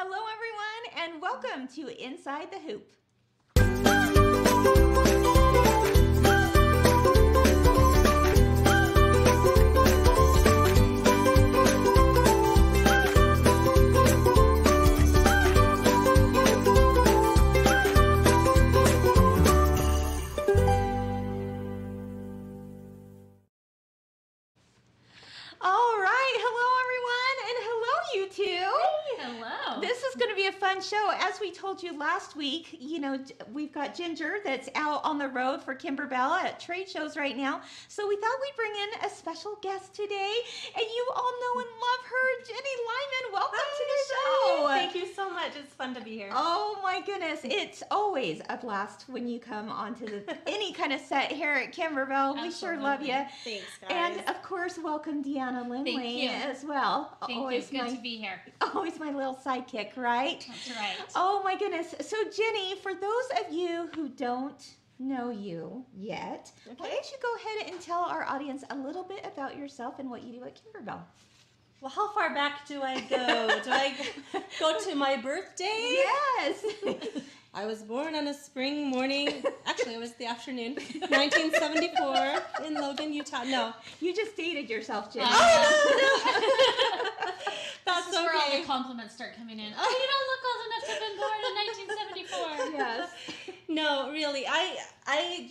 Hello, everyone, and welcome to Inside the Hoop. Told you last week, you know, we've got Ginger that's out on the road for Kimberbell at trade shows right now. So we thought we'd bring in a special guest today. And you all know and love her, Jenny Lyman. Welcome to the show. Thank you so much. It's fun to be here. Oh my goodness, it's always a blast when you come onto the any kind of set here at Kimberbell. We sure love you. Thanks, guys. And of course, welcome Deanna Lindley as well. Thank always you. Good my, to be here. always my little sidekick, right? That's right. Oh my goodness. So, Jenny, for those of you who don't know you yet, why Okay. don't you go ahead and tell our audience a little bit about yourself and what you do at Kimberbell? well, how far back do I go? do I go to my birthday? Yes. I was born on a spring morning. Actually, it was the afternoon, 1974 in Logan, Utah. No, you just dated yourself, Jenny. Oh, This is where all okay. the compliments start coming in. Oh, you don't look old enough to have been born in 1974. yes. No, really, I, I,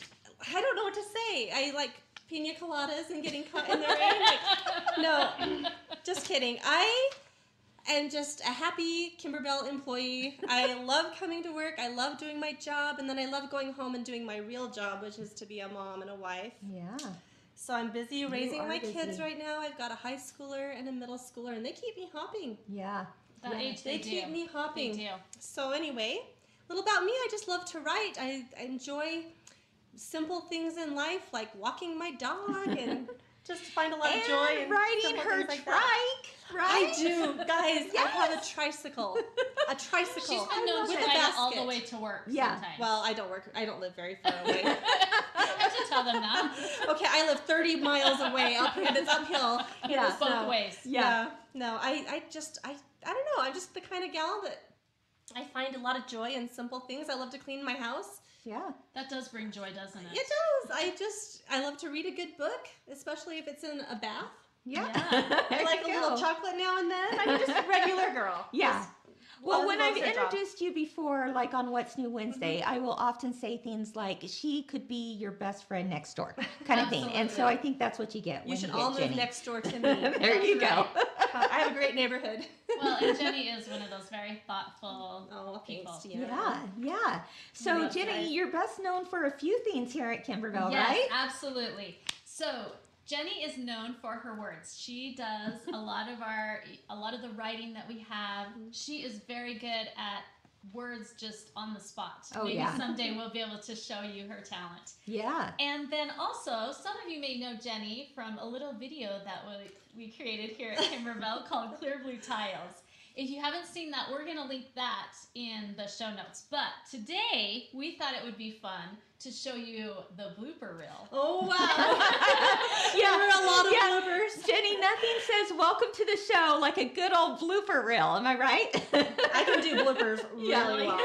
I don't know what to say. I like pina coladas and getting caught in the rain. Like, no, just kidding. I am just a happy Kimberbell employee. I love coming to work. I love doing my job, and then I love going home and doing my real job, which is to be a mom and a wife. Yeah. So I'm busy raising are my kids right now. I've got a high schooler and a middle schooler, and they keep me hopping. Yeah. That Yeah. age They they, keep do. me hopping. They do. So anyway, a little about me. I just love to write. I, I enjoy simple things in life, like walking my dog, and just find a lot of joy and in riding her things like that. trike, right? I do, guys. I have a tricycle. A tricycle. She's been known to with a ride all the way to work. Yeah. Sometimes. Well, I don't work. I don't live very far away. You have to tell them that. okay, I live 30 miles away, up, and it's uphill. It Yeah. goes both so- ways. Yeah. No, I, I just, I, I don't know. I'm just the kind of gal that I find a lot of joy in simple things. I love to clean my house. Yeah. That does bring joy, doesn't it? It does. I just, I love to read a good book, especially if it's in a bath. Yeah. Yeah. I like you a little chocolate now and then. I'm just a regular girl. Yeah. Just Well, love- when I've her job. introduced you before, like on What's New Wednesday, mm-hmm. I will often say things like, she could be your best friend next door, kind of thing. And so I think that's what you get. you when should get all move Jenny. next door to me. there you go. Uh, I have a great neighborhood. Well, and Jenny is one of those very thoughtful Oh, people. thanks, Yeah, yeah. So, Yes, Jenny, guys. you're best known for a few things here at Kimberbell, yes, right? absolutely. So Jenny is known for her words. She does a lot of our a lot of the writing that we have. Mm-hmm. She is very good at words just on the spot. Oh, Maybe yeah. someday we'll be able to show you her talent. Yeah. And then also, some of you may know Jenny from a little video that we, we created here at Kimberbell called Clear Blue Tiles. If you haven't seen that, we're going to link that in the show notes. But today, we thought it would be fun to show you the blooper reel. Oh wow! Yeah, there were a lot of yeah. bloopers. Jenny, nothing says welcome to the show like a good old blooper reel. Am I right? I can do bloopers really Yeah. well.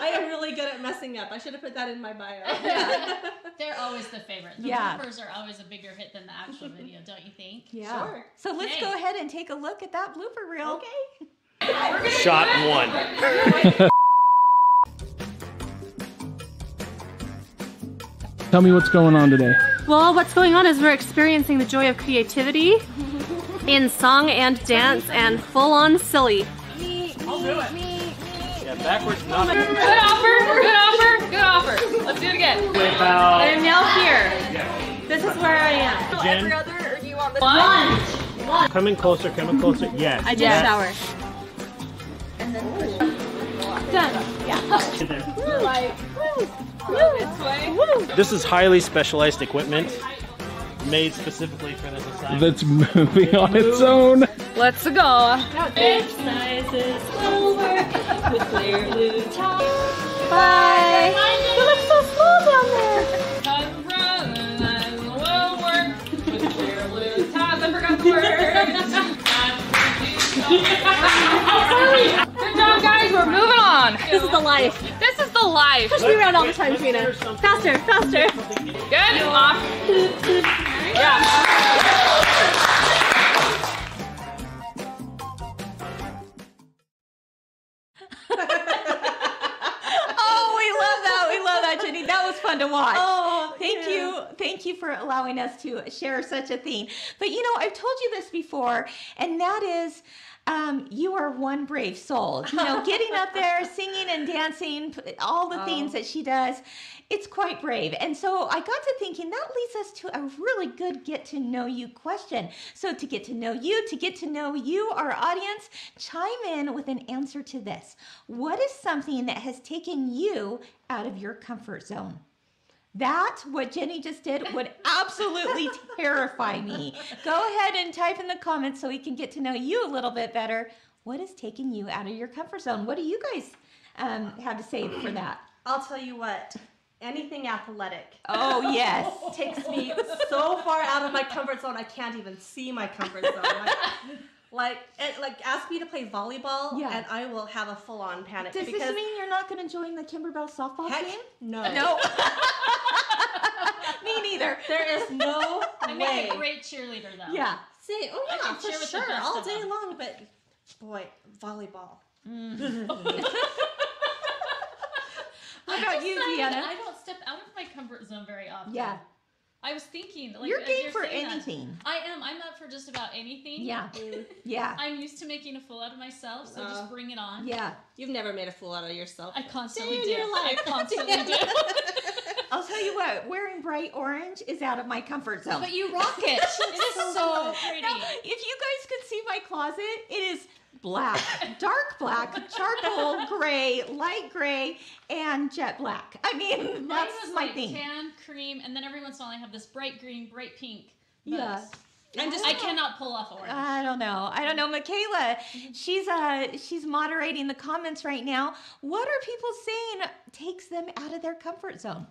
I am really good at messing up. I should have put that in my bio. They're always the favorite. The Yeah. bloopers are always a bigger hit than the actual video, don't you think? Yeah. Sure. So let's Okay. go ahead and take a look at that blooper reel. Okay. Shot one. Tell me what's going on today. Well, what's going on is we're experiencing the joy of creativity in song and dance and full on silly. Yeah, backwards, not Good offer, good offer, good offer. Let's do it again. about I'm now here. This is where I am. Jen. One. Coming closer, coming closer. Yes. I did yes. shower. Done. yeah This is highly specialized equipment made specifically for this assignment. That's moving on its own. Let's go. Bye. You look so small down there. Good job, on. This is the life. This is the life. Push me around all the time, Trina. Faster, faster. Good. Off. Yeah. Thank you for allowing us to share such a thing. But you know, I've told you this before, and that is um, you are one brave soul. You know, getting up there, singing and dancing, all the things that she does, it's quite brave. And so I got to thinking that leads us to a really good get to know you question. So to get to know you, to get to know you, our audience, chime in with an answer to this. What is something that has taken you out of your comfort zone? That, what Jenny just did, would absolutely terrify me. Go ahead and type in the comments so we can get to know you a little bit better. What is taking you out of your comfort zone? What do you guys um, have to say for that? I'll tell you what. Anything athletic Oh, yes. takes me so far out of my comfort zone. I can't even see my comfort zone. Like, like, it, like ask me to play volleyball, Yeah. and I will have a full-on panic Does this mean you're not going to join the Kimberbell softball heck, team? no, No. me neither. there is no I make way. a great cheerleader though. Yeah. See, oh I yeah, can for cheer sure, best all day them. long. But boy, volleyball. What I about you, decided Deanna? I don't step out of my comfort zone very often. Yeah. I was thinking, like, You're as game for saying that, anything. I am. I'm up for just about anything. Yeah. Yeah. I'm used to making a fool out of myself, so Uh, just bring it on. Yeah. You've never made a fool out of yourself. I constantly Day in do. your life. I constantly do. I'll tell you what, wearing bright orange is out of my comfort zone. But you rock it. it is so pretty. Now, if you guys could see my closet, it is black, dark black, charcoal gray, light gray, and jet black. I mean, Mine that's my like thing. tan, cream, and then every once in a while I have this bright green, bright pink. But Yeah. I'm just I cannot pull off orange. I don't know. I don't know. Michaela, she's uh she's moderating the comments right now. What are people saying takes them out of their comfort zone?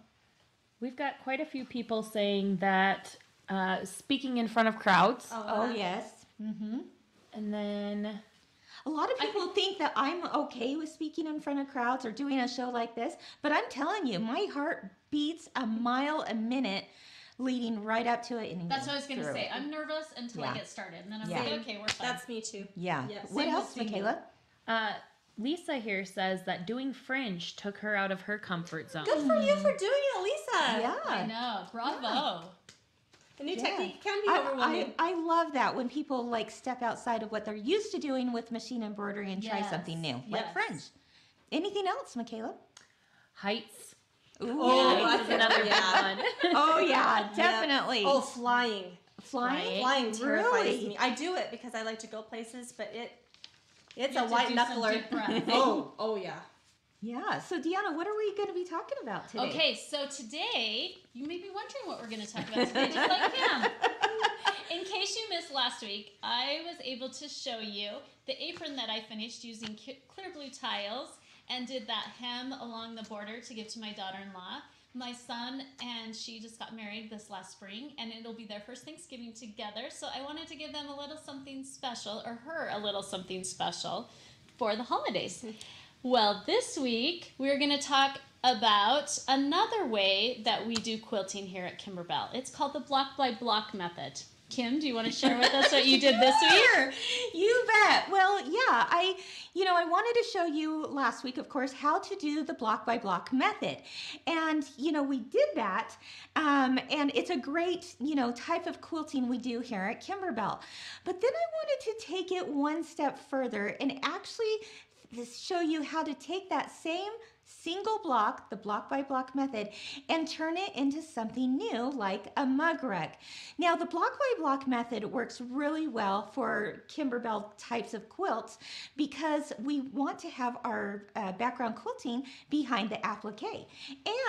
We've got quite a few people saying that uh, speaking in front of crowds, Oh yes. Mm-hmm. and then A lot of people think that I'm okay with speaking in front of crowds or doing a show like this, but I'm telling you, my heart beats a mile a minute leading right up to it. And That's what I was gonna say. I'm nervous until Yeah. I get started, and then I'm Yeah. like, okay, we're fine. That's me too. Yeah. Yeah, what same else, me. Michaela? uh, Lisa here says that doing fringe took her out of her comfort zone. Good for you for doing it, Lisa. Yeah. I know. Bravo. A new Yeah. technique can be I, overwhelming. I, I love that when people like step outside of what they're used to doing with machine embroidery and try something new, like Yes. fringe. Anything else, Michaela? Heights. Ooh, Oh, Heights is another Yeah. one. oh yeah, Yep. definitely. Oh, flying. flying, Flying terrifies Really? me. I do it because I like to go places, but it it's a white do knuckler. oh, oh yeah. Yeah. So, Deanna, what are we going to be talking about today? Okay, so today you may be wondering what we're going to talk about today, just like him. In case you missed last week, I was able to show you the apron that I finished using clear blue tiles and did that hem along the border to give to my daughter-in-law. My son and she just got married this last spring, and it'll be their first Thanksgiving together. So I wanted to give them a little something special, or her a little something special for the holidays. Well, this week we're going to talk about another way that we do quilting here at Kimberbell. It's called the block by block method. Kim, do you want to share with us what you did this week? Sure, you bet. Well, yeah, I, you know, I wanted to show you last week, of course, how to do the block by block method, and you know, we did that, um, and it's a great, you know, type of quilting we do here at Kimberbell. But then I wanted to take it one step further and actually this show you how to take that same single block, the block by block method, and turn it into something new like a mug rug. Now, the block by block method works really well for Kimberbell types of quilts because we want to have our uh, background quilting behind the applique.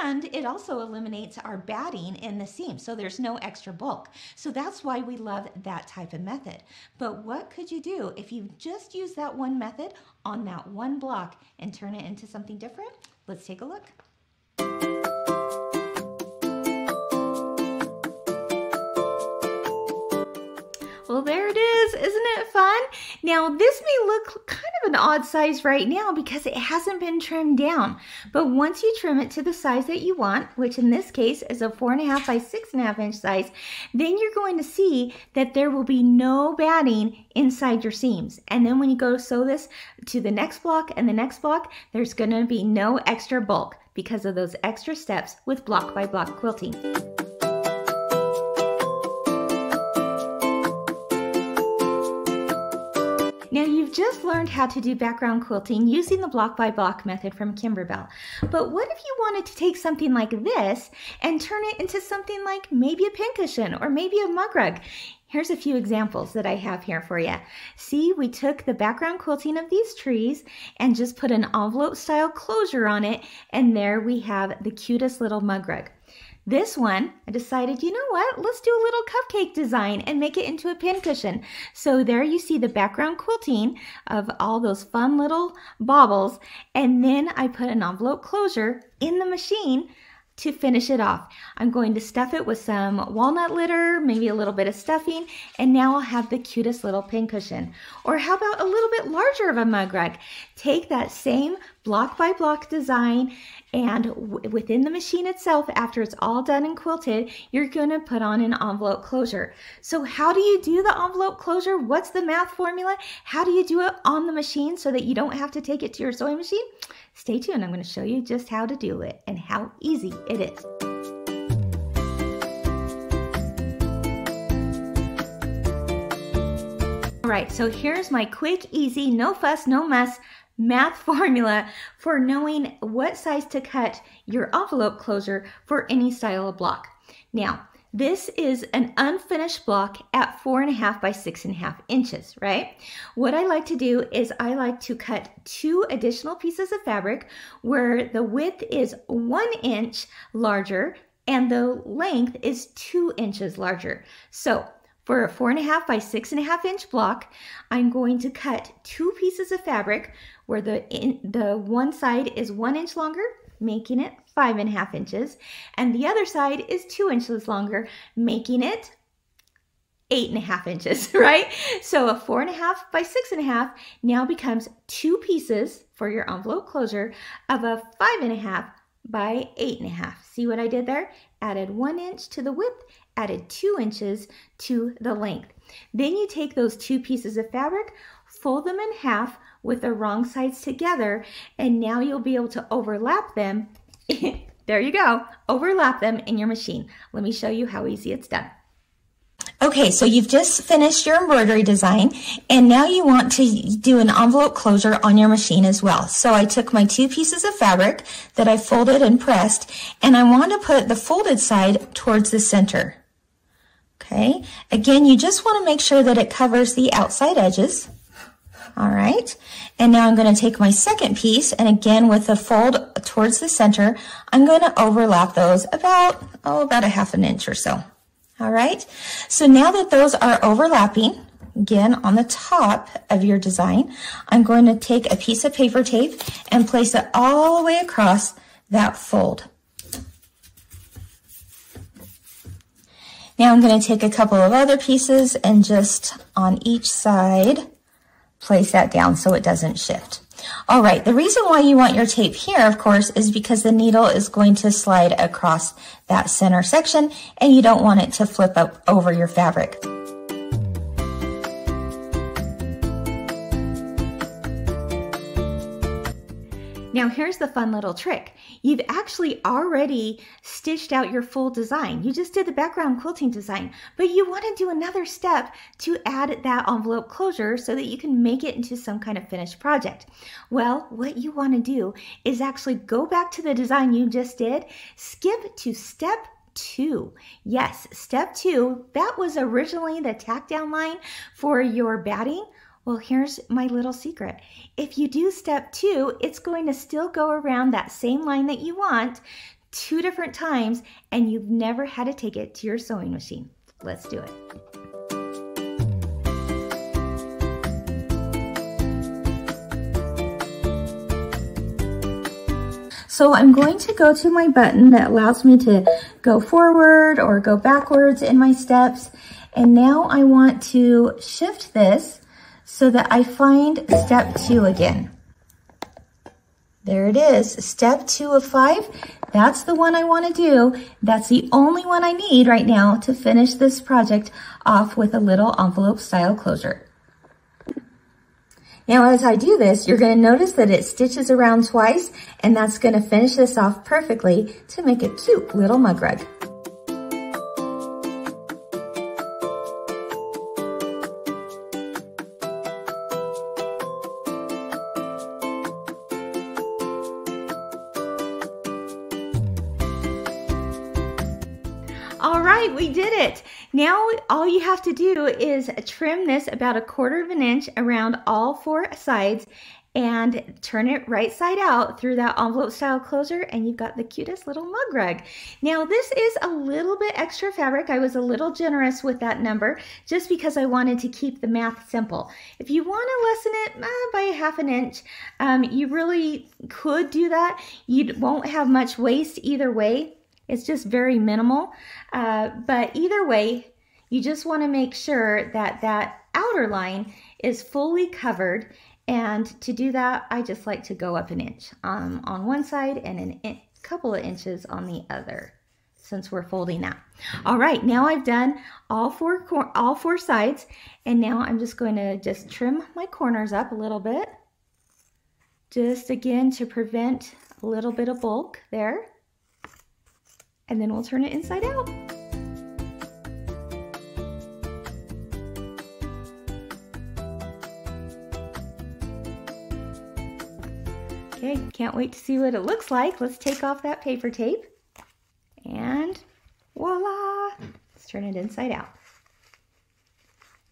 And it also eliminates our batting in the seam, so there's no extra bulk. So that's why we love that type of method. But what could you do if you just use that one method on that one block and turn it into something different? Let's take a look. Well, there it is. Isn't it fun? Now, this may look kind of an odd size right now because it hasn't been trimmed down. But once you trim it to the size that you want, which in this case is a four and a half by six and a half inch size, then you're going to see that there will be no batting inside your seams. And then when you go to sew this to the next block and the next block, there's going to be no extra bulk because of those extra steps with block by block quilting. You've just learned how to do background quilting using the block by block method from Kimberbell. But what if you wanted to take something like this and turn it into something like maybe a pincushion or maybe a mug rug? Here's a few examples that I have here for you. See, we took the background quilting of these trees and just put an envelope style closure on it and there we have the cutest little mug rug. This one, I decided, you know what, let's do a little cupcake design and make it into a pincushion. So there you see the background quilting of all those fun little baubles. And then I put an envelope closure in the machine to finish it off. I'm going to stuff it with some walnut litter, maybe a little bit of stuffing, and now I'll have the cutest little pincushion. Or how about a little bit larger of a mug rug? Take that same block by block design and within the machine itself, after it's all done and quilted, you're gonna put on an envelope closure. So how do you do the envelope closure? What's the math formula? How do you do it on the machine so that you don't have to take it to your sewing machine? Stay tuned, I'm gonna show you just how to do it and how easy it is. All right, so here's my quick, easy, no fuss, no muss math formula for knowing what size to cut your envelope closure for any style of block. Now, this is an unfinished block at four and a half by six and a half inches, right? What I like to do is I like to cut two additional pieces of fabric where the width is one inch larger and the length is two inches larger. So for a four and a half by six and a half inch block, I'm going to cut two pieces of fabric where the, in, the one side is one inch longer, making it five and a half inches, and the other side is two inches longer, making it eight and a half inches, right? So a four and a half by six and a half now becomes two pieces for your envelope closure of a five and a half by eight and a half. See what I did there? Added one inch to the width, added two inches to the length. Then you take those two pieces of fabric, fold them in half, with the wrong sides together and now you'll be able to overlap them. there you go, overlap them in your machine. Let me show you how easy it's done. Okay, so you've just finished your embroidery design and now you want to do an envelope closure on your machine as well. So I took my two pieces of fabric that I folded and pressed and I want to put the folded side towards the center. Okay, again, you just want to make sure that it covers the outside edges. All right, and now I'm going to take my second piece, and again with the fold towards the center, I'm going to overlap those about, oh, about a half an inch or so. All right, so now that those are overlapping, again on the top of your design, I'm going to take a piece of paper tape and place it all the way across that fold. Now I'm going to take a couple of other pieces and just on each side place that down so it doesn't shift. All right, the reason why you want your tape here, of course, is because the needle is going to slide across that center section and you don't want it to flip up over your fabric. Now here's the fun little trick. You've actually already stitched out your full design. You just did the background quilting design, but you want to do another step to add that envelope closure so that you can make it into some kind of finished project. Well, what you want to do is actually go back to the design you just did, skip to step two. Yes, step two, that was originally the tack down line for your batting. Well, here's my little secret. If you do step two, it's going to still go around that same line that you want two different times and you've never had to take it to your sewing machine. Let's do it. So I'm going to go to my button that allows me to go forward or go backwards in my steps. And now I want to shift this so that I find step two again. There it is, step two of five. That's the one I want to do. That's the only one I need right now to finish this project off with a little envelope style closure. Now as I do this, you're going to notice that it stitches around twice and that's going to finish this off perfectly to make a cute little mug rug. Now all you have to do is trim this about a quarter of an inch around all four sides and turn it right side out through that envelope style closure and you've got the cutest little mug rug. Now this is a little bit extra fabric. I was a little generous with that number just because I wanted to keep the math simple. If you want to lessen it uh, by a half an inch, um, you really could do that. You won't have much waste either way. It's just very minimal. Uh, but either way, you just want to make sure that that outer line is fully covered. And to do that, I just like to go up an inch um, on one side and a in couple of inches on the other since we're folding that. All right, now I've done all four, all four sides. And now I'm just going to just trim my corners up a little bit. Just again to prevent a little bit of bulk there and then we'll turn it inside out. Okay, can't wait to see what it looks like. Let's take off that paper tape. And voila! Let's turn it inside out.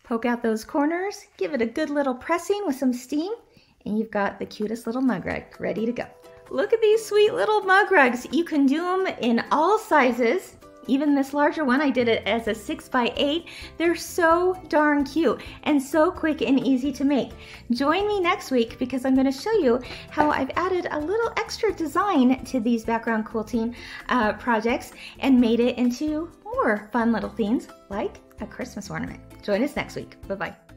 Poke out those corners, give it a good little pressing with some steam, and you've got the cutest little mug rug ready to go. Look at these sweet little mug rugs. You can do them in all sizes. Even this larger one, I did it as a six by eight. They're so darn cute and so quick and easy to make. Join me next week because I'm gonna show you how I've added a little extra design to these background quilting uh, projects and made it into more fun little themes like a Christmas ornament. Join us next week. Bye-bye.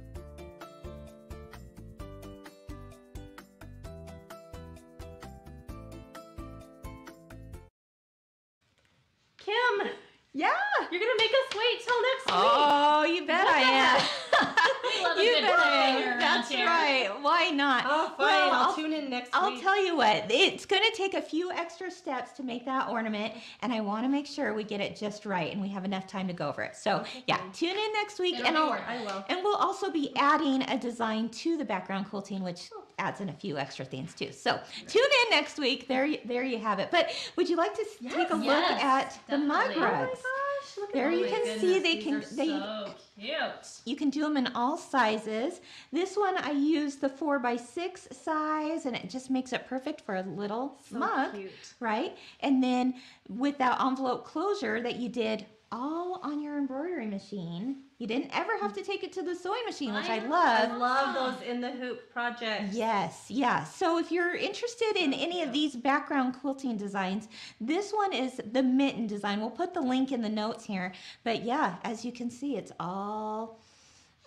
Next I'll week. tell you what, it's going to take a few extra steps to make that ornament, and I want to make sure we get it just right and we have enough time to go over it. So, Okay, yeah, tune in next week, It'll and I'll, I will. and we'll also be adding a design to the background quilting, which adds in a few extra things too. So, tune in next week. There, you, there you have it. But would you like to s- take a look Yes, at the mug definitely. rugs? Oh look There Oh you my can see they these can they so cute. you can do them in all sizes. This one I used the four by six size and it just makes it perfect for a little So mug, cute. right? And then with that envelope closure that you did all on your embroidery machine, you didn't ever have to take it to the sewing machine, which I, I love. I love those in the hoop projects. Yes, yeah. So if you're interested in any of these background quilting designs, this one is the mitten design. We'll put the link in the notes here. But yeah, as you can see, it's all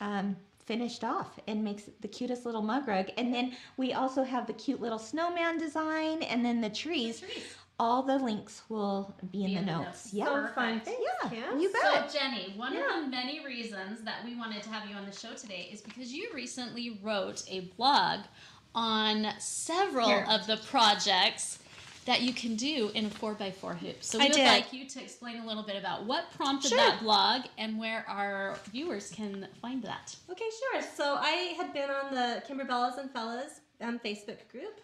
um, finished off and makes the cutest little mug rug. And then we also have the cute little snowman design and then the trees. All the links will be in the notes. Yeah. So fun. Perfect. Thanks, Yeah, Kim. you bet. So. Jenny, one Yeah. of the many reasons that we wanted to have you on the show today is because you recently wrote a blog on several Here. of the projects that you can do in a 4x4 hoops. So we I would did. like you to explain a little bit about what prompted Sure. that blog and where our viewers can find that. Okay, sure. So I had been on the Kimberbellas and Fellas um, Facebook group,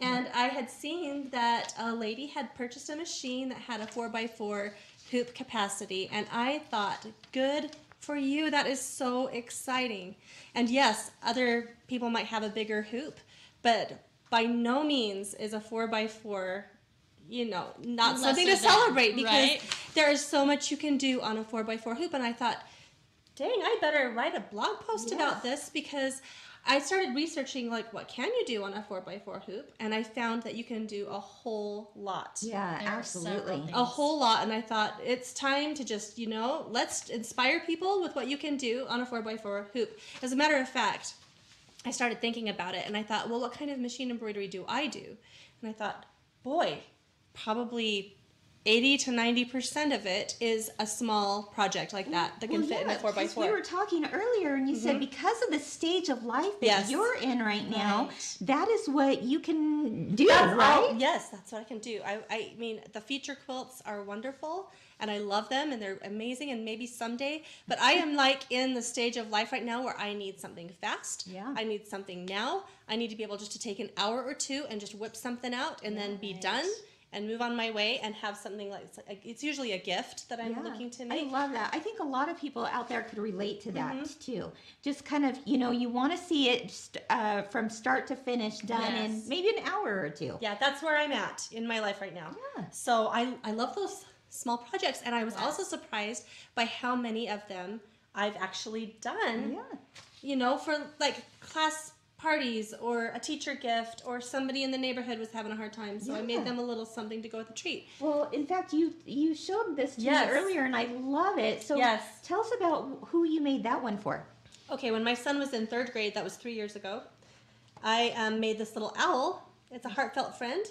and I had seen that a lady had purchased a machine that had a 4x4 hoop capacity, and I thought, good for you. That is so exciting. And yes, other people might have a bigger hoop, but by no means is a 4x4 you know, not something to than, celebrate because right? there is so much you can do on a 4x4 hoop. And I thought, dang, I better write a blog post about this because I started researching like what can you do on a 4x4 hoop and I found that you can do a whole lot. Yeah, There absolutely. A whole lot, and I thought it's time to just, you know, let's inspire people with what you can do on a 4x4 hoop. As a matter of fact, I started thinking about it and I thought, well, what kind of machine embroidery do I do? And I thought, boy, probably 80 to 90% of it is a small project like that that can Well, fit in a yeah, 4 by 'cause 4 We were talking earlier, and you said mm-hmm. because of the stage of life that Yes. you're in right now, Right. that is what you can do, That's right? all- yes, that's what I can do. I, I mean, the feature quilts are wonderful and I love them and they're amazing and maybe someday, but I am like in the stage of life right now where I need something fast. Yeah. I need something now. I need to be able just to take an hour or two and just whip something out and then be done and move on my way and have something like it's, like, it's usually a gift that I'm Yeah. looking to make. I love that. I think a lot of people out there could relate to that Mm-hmm. too. Just kind of, you know, you want to see it uh, from start to finish done in maybe an hour or two. Yeah, that's where I'm at in my life right now. Yeah. So I, I love those small projects, and I was also surprised by how many of them I've actually done. Yeah. You know, for like class parties or a teacher gift or somebody in the neighborhood was having a hard time, so I made them a little something to go with the treat. Well, in fact, you you showed this to Yes. me earlier, and I love it. So Yes. tell us about who you made that one for. Okay, when my son was in third grade, that was three years ago, I um, made this little owl. It's a heartfelt friend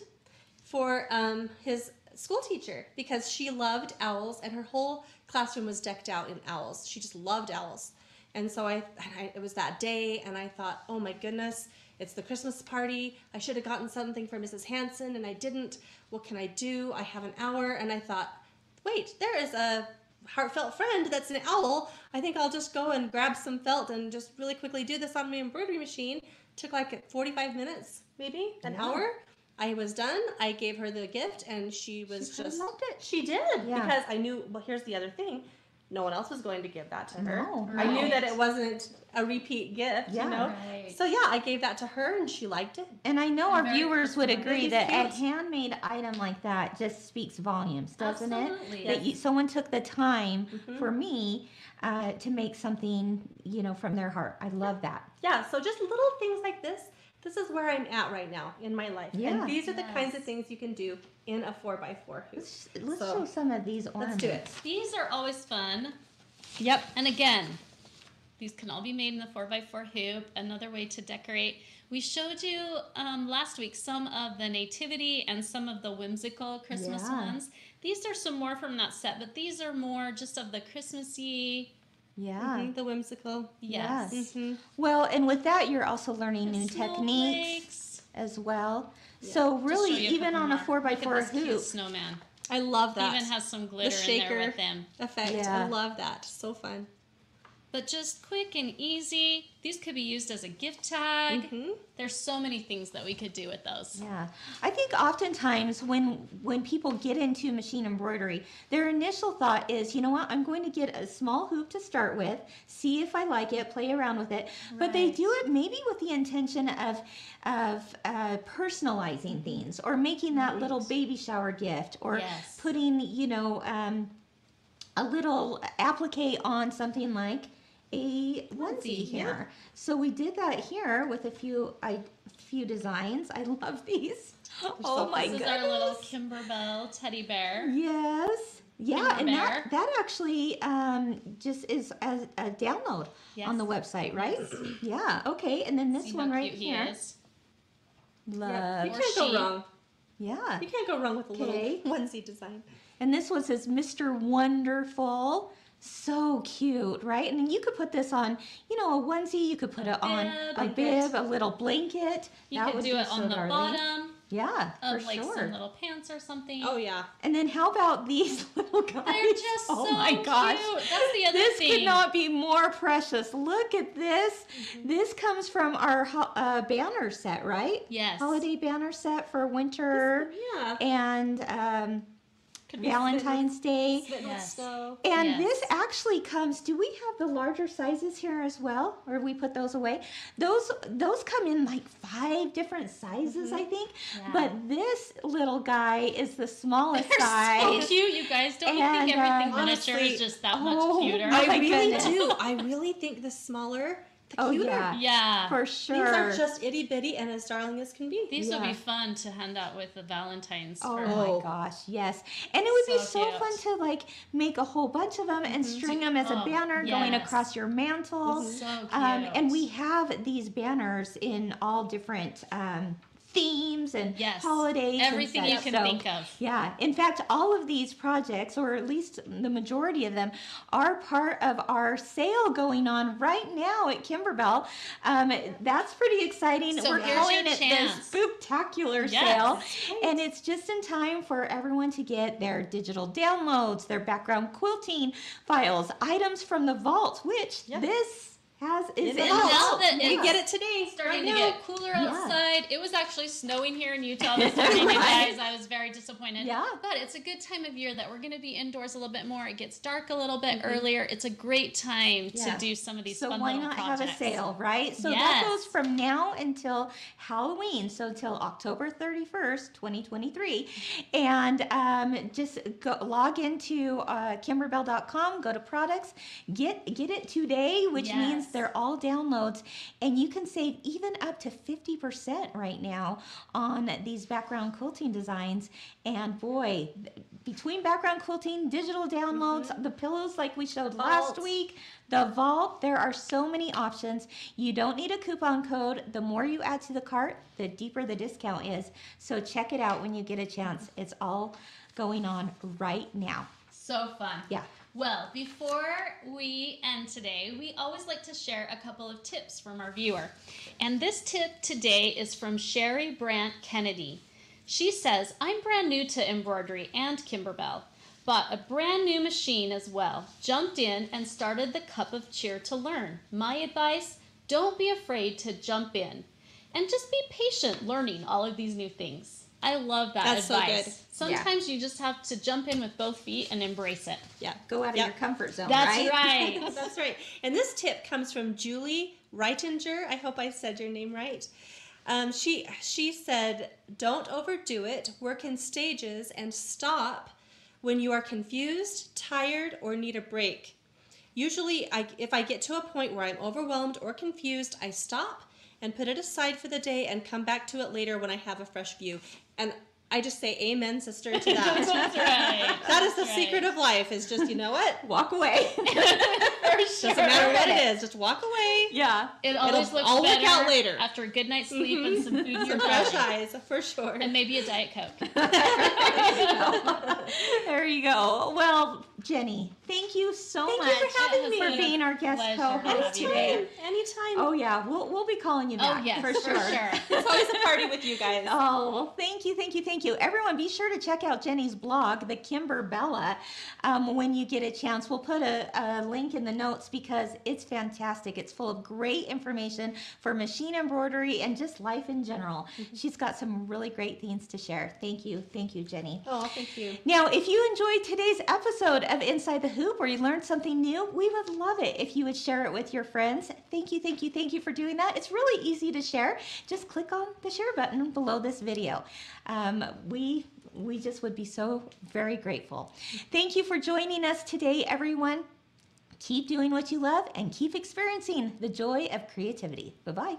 for um, his school teacher because she loved owls and her whole classroom was decked out in owls. She just loved owls. And so I, and I it was that day, and I thought, oh my goodness, it's the Christmas party. I should have gotten something for Mrs. Hanson, and I didn't. What can I do? I have an hour, and I thought, wait, there is a heartfelt friend that's an owl. I think I'll just go and grab some felt and just really quickly do this on my embroidery machine. Took like 45 minutes, maybe an hour. I was done. I gave her the gift, and she was kinda just loved it. She did Yeah. because I knew. Well, here's the other thing. No one else was going to give that to her. No, I knew that it wasn't a repeat gift, Yeah. you know. Right. So yeah, I gave that to her, and she liked it. And I know our Very viewers would agree It is that a handmade item like that just speaks volumes, doesn't Absolutely. it? That you, someone took the time Mm-hmm. for me uh, to make something, you know, from their heart. I love that. Yeah, so just little things like this. This is where I'm at right now in my life. Yeah. And these are the kinds of things you can do in a 4x4 hoop. Let's, let's So, show some of these ornaments. Let's do it. These are always fun. Yep. And again, these can all be made in the 4x4 hoop. Another way to decorate. We showed you um, last week some of the nativity and some of the whimsical Christmas Yeah. ones. These are some more from that set, but these are more just of the Christmassy. Yeah. Mhm, The whimsical. Yes. Yes. hmm Well, and with that, you're also learning The new techniques snowflakes. as well. So really, show you even couple on a more. four by Look at four this cute hoop, snowman. I love that. Even has some glitter in shaker. there with him. effect. Yeah. I love that. So fun. But just quick and easy. These could be used as a gift tag. Mhm. There's so many things that we could do with those. Yeah, I think oftentimes when when people get into machine embroidery, their initial thought is, you know what, I'm going to get a small hoop to start with, see if I like it, play around with it. But they do it maybe with the intention of of uh, personalizing things or making that little baby shower gift or Yes. putting, you know, um, a little applique on something like a onesie here. So we did that here with a few I few designs. I love these. oh so my This goodness. is our little Kimberbell teddy bear. Yes. Yeah, Kimber and that, Bear. that actually um, just is as a download on the website, right? yeah. Okay. And then this See one how right cute he here. is. Yeah. You can't go wrong. Yeah. You can't go wrong with a Okay. little onesie design. And this one says Mr. Wonderful. So cute, right? And you could put this on, you know, a onesie. You could put it on bib. a bib, a little blanket. You That could do be it on so the darling. bottom Yeah, of for like sure. some little pants or something. Oh yeah. And then how about these little guys? They're just oh so my gosh. cute. That's the other This thing. could not be more precious. Look at this. Mm-hmm. This comes from our uh, banner set, right? Yes. Holiday banner set for winter Yeah. and um, Could be Valentine's Day. Yes. And Yes. this actually comes. Do we have the larger sizes here as well, or we put those away? Those those come in like five different sizes, I think. Yeah. But this little guy is the smallest They're size. so cute, you guys. Don't you think everything uh, miniature honestly, is just that oh, much cuter? my I really goodness. do. I really think the smaller the Oh, cuter. yeah. Yeah. For sure. These are just itty bitty and as darling as can be. These would be fun to hand out with the Valentines. Oh for my gosh, yes. And it would be So so cute. fun to like make a whole bunch of them and string them as a Oh, banner going across your mantle. So cute. Um, and we have these banners in all different um, themes and Yes. holidays. and Everything you can So, think of. Yeah. In fact, all of these projects, or at least the majority of them, are part of our sale going on right now at Kimberbell. Um, that's pretty exciting. So We're calling it chance. the Spooktacular Yes. sale. And it's just in time for everyone to get their digital downloads, their background quilting files, items from the vault, which Yeah. this has is in vault. now that You get it today. starting right to now. get cooler Yeah. outside. It was actually snowing here in Utah this morning, guys. I was very disappointed. Yeah. But it's a good time of year that we're going to be indoors a little bit more. It gets dark a little bit earlier. It's a great time Yeah. to do some of these So fun why little not projects. have a sale, right? So that goes from now until Halloween, so till October 31st, 2023. And um, just go, log into uh, kimberbell.com, go to products, get get it today, which means Yes. they're all downloads, and you can save even up to 50% right now on these background quilting designs. And boy, between background quilting, digital downloads, mm-hmm. the pillows like we showed last week, the vault, there are so many options. You don't need a coupon code. The more you add to the cart, the deeper the discount is. So check it out when you get a chance. Mm-hmm. It's all going on right now. So fun. Yeah. Well, before we end today, we always like to share a couple of tips from our viewer. And this tip today is from Sherry Brandt Kennedy. She says, I'm brand new to embroidery and Kimberbell. Bought a brand new machine as well. Jumped in and started the cup of cheer to learn. My advice don't be afraid to jump in and just be patient learning all of these new things. I love that That's so advice. good. Sometimes you just have to jump in with both feet and embrace it. Yeah. Go out of Yep. your comfort zone, That's right? right. That's right. And this tip comes from Julie Reitinger. I hope I said your name right. Um, she she said, "Don't overdo it. Work in stages and stop when you are confused, tired, or need a break. Usually, I, if I get to a point where I'm overwhelmed or confused, I stop and put it aside for the day and come back to it later when I have a fresh view." And I just say, "Amen, sister," to that. That's right. that is the That's secret of life. Is just you know what. Walk away. Doesn't matter what it is, just walk away. yeah. It always looks all work better out later. after a good night's sleep and mm-hmm. some food in your Some fresh eyes, for sure. And maybe a Diet Coke. there you go. Well, Jenny, thank you so Thank you much for having me. for being our guest co-host today. Anytime, anytime. Oh yeah, we'll we'll be calling you back Oh, yes, for for sure. sure. It's always a party with you guys. Oh, well, thank you, thank you, thank you. Everyone, be sure to check out Jenny's blog, The Kimber Bella, um, when you get a chance. We'll put a, a link in the notes because it's fantastic. It's full of great information for machine embroidery and just life in general. She's got some really great things to share. Thank you, thank you, Jenny. Oh, thank you. Now, if you enjoyed today's episode of Inside the Hoop or you learned something new, we would love it if you would share it with your friends. Thank you, thank you, thank you for doing that. It's really easy to share. Just click on the share button below this video. Um, we we just would be so very grateful. Thank you for joining us today, everyone. Keep doing what you love and keep experiencing the joy of creativity. Bye bye.